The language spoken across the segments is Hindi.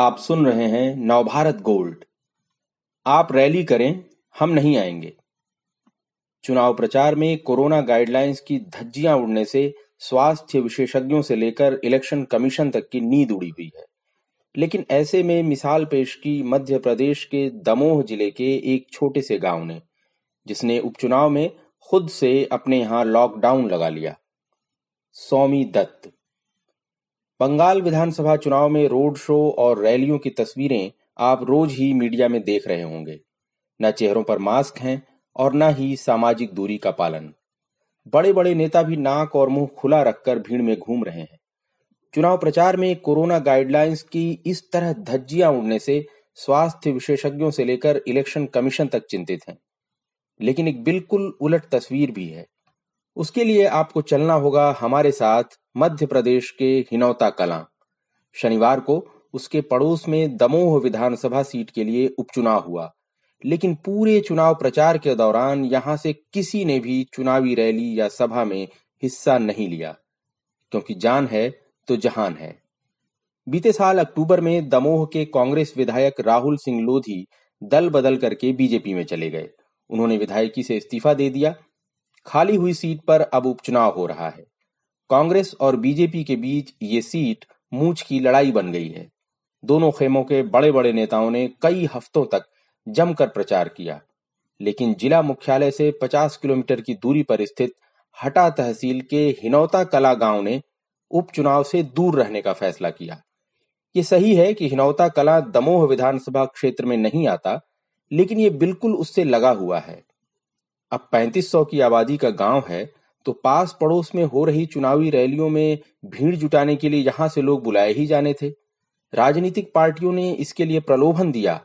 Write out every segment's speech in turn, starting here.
आप सुन रहे हैं नवभारत गोल्ड। आप रैली करें, हम नहीं आएँगे। चुनाव प्रचार में कोरोना गाइडलाइंस की धज्जियाँ उड़ने से स्वास्थ्य विशेषज्ञों से लेकर इलेक्शन कमीशन तक की नींद उड़ी हुई है। लेकिन ऐसे में मिसाल पेश की मध्य प्रदेश के दमोह ज़िले के एक छोटे से गाँव ने, जिसने उपचुनाव में खुद से अपने यहाँ लॉकडाउन लगा लिया। सौमी दत्त। बंगाल विधानसभा चुनाव में रोड शो और रैलियों की तस्वीरें आप रोज ही मीडिया में देख रहे होंगे। न चेहरों पर मास्क हैं और न ही सामाजिक दूरी का पालन। बड़े बड़े नेता भी नाक और मुँह खुला रखकर भीड़ में घूम रहे हैं। चुनाव प्रचार में कोरोना गाइडलाइंस की इस तरह धज्जियाँ उड़ने से स्वास्थ्य विशेषज्ञों से लेकर इलेक्शन कमीशन तक चिंतित हैं। लेकिन एक बिल्कुल उलट तस्वीर भी है। उसके लिए आपको चलना होगा हमारे साथ मध्य प्रदेश के हिनौता कला। शनिवार को उसके पड़ोस में दमोह विधानसभा सीट के लिए उपचुनाव हुआ, लेकिन पूरे चुनाव प्रचार के दौरान यहाँ से किसी ने भी चुनावी रैली या सभा में हिस्सा नहीं लिया, क्योंकि जान है तो जहान है। बीते साल अक्टूबर में दमोह के कांग्रेस विधायक राहुल सिंह लोधी दल बदल करके बीजेपी में चले गए। उन्होंने विधायकी से इस्तीफा दे दिया खाली हुई सीट पर अब उपचुनाव हो रहा है। कांग्रेस और बीजेपी के बीच ये सीट मूछ की लड़ाई बन गई है। दोनों खेमों के बड़े बड़े नेताओं ने कई हफ्तों तक जमकर प्रचार किया, लेकिन जिला मुख्यालय से 50 किलोमीटर की दूरी पर स्थित हटा तहसील के हिनौता कला गाँव ने उपचुनाव से दूर रहने का फैसला किया। ये सही है कि हिनौता कला दमोह विधानसभा क्षेत्र में नहीं आता, लेकिन ये बिल्कुल उससे लगा हुआ है। अब 3500 की आबादी का गाँव है तो पास पड़ोस में हो रही चुनावी रैलियों में भीड़ जुटाने के लिए यहाँ से लोग बुलाए ही जाने थे। राजनीतिक पार्टियों ने इसके लिए प्रलोभन दिया,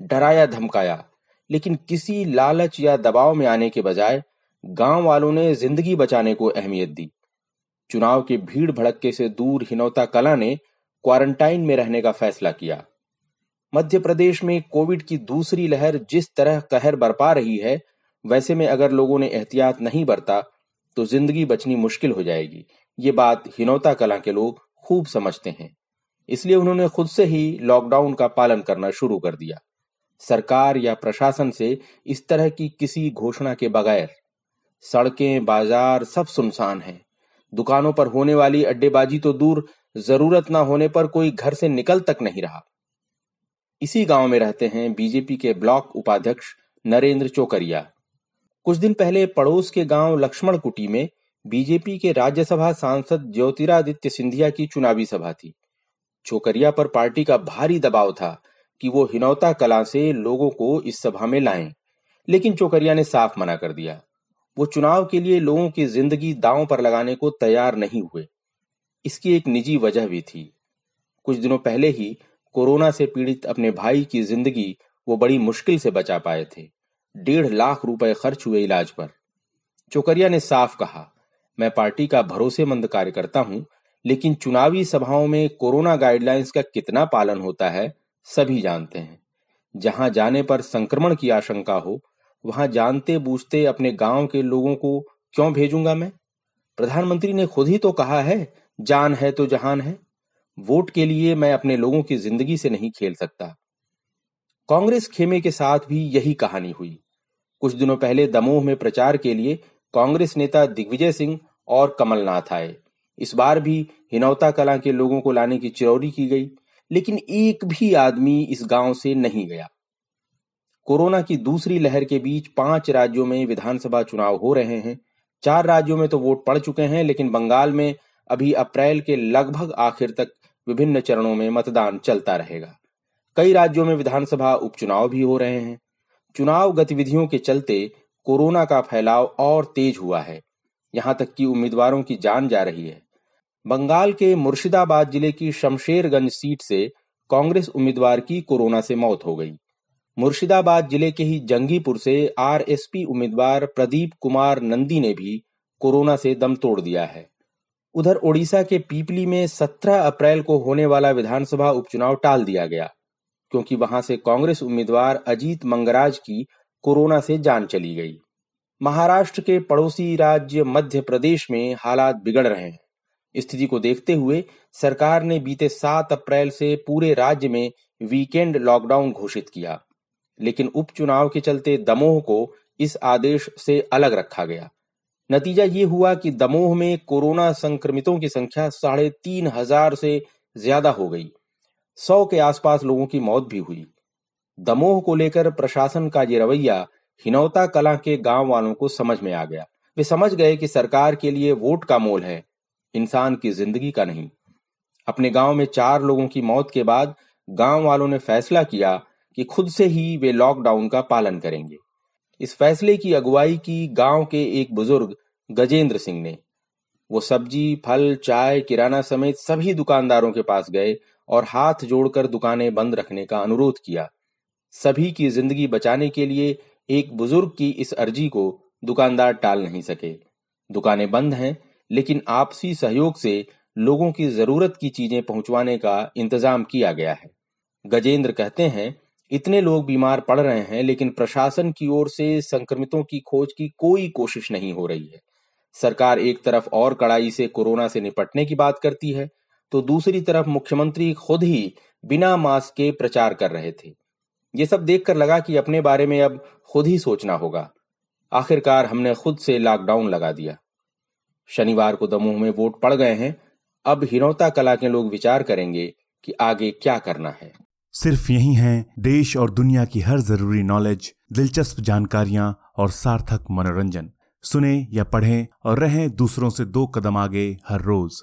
डराया, धमकाया, लेकिन किसी लालच या दबाव में आने के बजाय गाँव वालों ने ज़िंदगी बचाने को अहमियत दी। चुनाव के भीड़ भड़क्के से दूर हिनौता कला ने क्वारंटाइन में रहने का फैसला किया। मध्य प्रदेश में कोविड की दूसरी लहर जिस तरह कहर बरपा रही है वैसे में अगर लोगों ने एहतियात नहीं बरता तो ज़िंदगी बचनी मुश्किल हो जाएगी। ये बात हिनौता कला के लोग खूब समझते हैं। इसलिए उन्होंने खुद से ही लॉकडाउन का पालन करना शुरू कर दिया। सरकार या प्रशासन से इस तरह की किसी घोषणा के बगैर सड़कें, बाज़ार सब सुनसान हैं। दुकानों पर होने वाली अड्डेबाजी तो दूर ज़रूरत ना होने पर कोई घर से निकल तक नहीं रहा। इसी गाँव में रहते हैं बीजेपी के ब्लॉक उपाध्यक्ष नरेंद्र चोकरिया। कुछ दिन पहले पड़ोस के गाँव लक्ष्मण कुटी में बीजेपी के राज्यसभा सांसद ज्योतिरादित्य सिंधिया की चुनावी सभा थी। चोकरिया पर पार्टी का भारी दबाव था कि वो हिनौता कला से लोगों को इस सभा में लाएँ, लेकिन चोकरिया ने साफ़ मना कर दिया। वो चुनाव के लिए लोगों की ज़िंदगी दांव पर लगाने को तैयार नहीं हुए। इसकी एक निजी वजह भी थी। कुछ दिनों पहले ही कोरोना से पीड़ित अपने भाई की ज़िंदगी वो बड़ी मुश्किल से बचा पाए थे। डेढ़ लाख रुपए खर्च हुए इलाज पर। चोकरिया ने साफ़ कहा, मैं पार्टी का भरोसेमंद कार्यकर्ता हूँ, लेकिन चुनावी सभाओं में कोरोना गाइडलाइंस का कितना पालन होता है, सभी जानते हैं। जहाँ जाने पर संक्रमण की आशंका हो, वहाँ जानते बूझते अपने गाँव के लोगों को क्यों भेजूँगा मैं? प्रधानमंत्री ने खुद ही तो कहा है, जान है तो जहान है। वोट के लिए मैं अपने लोगों की ज़िंदगी से नहीं खेल सकता। कांग्रेस खेमे के साथ भी यही कहानी हुई। कुछ दिनों पहले दमोह में प्रचार के लिए कांग्रेस नेता दिग्विजय सिंह और कमलनाथ आए। इस बार भी हिनौता कला के लोगों को लाने की चिरौरी की गई, लेकिन एक भी आदमी इस गाँव से नहीं गया। कोरोना की दूसरी लहर के बीच पाँच राज्यों में विधानसभा चुनाव हो रहे हैं। चार राज्यों में तो वोट पड़ चुके हैं, लेकिन बंगाल में अभी अप्रैल के लगभग आखिर तक विभिन्न चरणों में मतदान चलता रहेगा। कई राज्यों में विधानसभा उपचुनाव भी हो रहे हैं। चुनाव गतिविधियों के चलते कोरोना का फैलाव और तेज हुआ है। यहाँ तक कि उम्मीदवारों की जान जा रही है। बंगाल के मुर्शिदाबाद ज़िले की शमशेरगंज सीट से कांग्रेस उम्मीदवार की कोरोना से मौत हो गई। मुर्शिदाबाद ज़िले के ही जंगीपुर से आरएसपी उम्मीदवार प्रदीप कुमार नंदी ने भी कोरोना से दम तोड़ दिया है। उधर ओडिशा के पीपली में 17 अप्रैल को होने वाला विधानसभा उपचुनाव टाल दिया गया। क्योंकि वहाँ से कांग्रेस उम्मीदवार अजीत मंगराज की कोरोना से जान चली गई। महाराष्ट्र के पड़ोसी राज्य मध्य प्रदेश में हालात बिगड़ रहे हैं। स्थिति को देखते हुए सरकार ने बीते सात अप्रैल से पूरे राज्य में वीकेंड लॉकडाउन घोषित किया, लेकिन उपचुनाव के चलते दमोह को इस आदेश से अलग रखा गया। नतीजा ये हुआ कि दमोह में कोरोना संक्रमितों की संख्या साढ़े तीन हज़ार से ज़्यादा हो गई। सौ के आसपास लोगों की मौत भी हुई। दमोह को लेकर प्रशासन का ये रवैया हिनौता कला के गाँव वालों को समझ में आ गया। वे समझ गए कि सरकार के लिए वोट का मोल है, इंसान की ज़िंदगी का नहीं। अपने गाँव में चार लोगों की मौत के बाद गाँव वालों ने फैसला किया कि खुद से ही वे लॉकडाउन का पालन करेंगे। इस फैसले की अगुवाई की गाँव के एक बुज़ुर्ग, गजेंद्र सिंह ने। वो सब्ज़ी, फल, चाय, किराना समेत सभी दुकानदारों के पास गए और हाथ जोड़कर दुकानें बंद रखने का अनुरोध किया। सभी की ज़िंदगी बचाने के लिए एक बुज़ुर्ग की इस अर्जी को दुकानदार टाल नहीं सके। दुकानें बंद हैं, लेकिन आपसी सहयोग से लोगों की ज़रूरत की चीज़ें पहुंचवाने का इंतज़ाम किया गया है। गजेंद्र कहते हैं, इतने लोग बीमार पड़ रहे हैं, लेकिन प्रशासन की ओर से संक्रमितों की खोज की कोई कोशिश नहीं हो रही है। सरकार एक तरफ़ और कड़ाई से कोरोना से निपटने की बात करती है तो दूसरी तरफ़ मुख्यमंत्री खुद ही बिना मास्क के प्रचार कर रहे थे। ये सब देखकर लगा कि अपने बारे में अब खुद ही सोचना होगा। आखिरकार हमने खुद से लॉकडाउन लगा दिया। शनिवार को दमोह में वोट पड़ गए हैं। अब हिरौता कला के लोग विचार करेंगे कि आगे क्या करना है। सिर्फ़ यही है देश और दुनिया की हर ज़रूरी नॉलेज दिलचस्प जानकारियाँ और सार्थक मनोरंजन। सुने या पढ़ें और रहें दूसरों से दो कदम आगे हर रोज।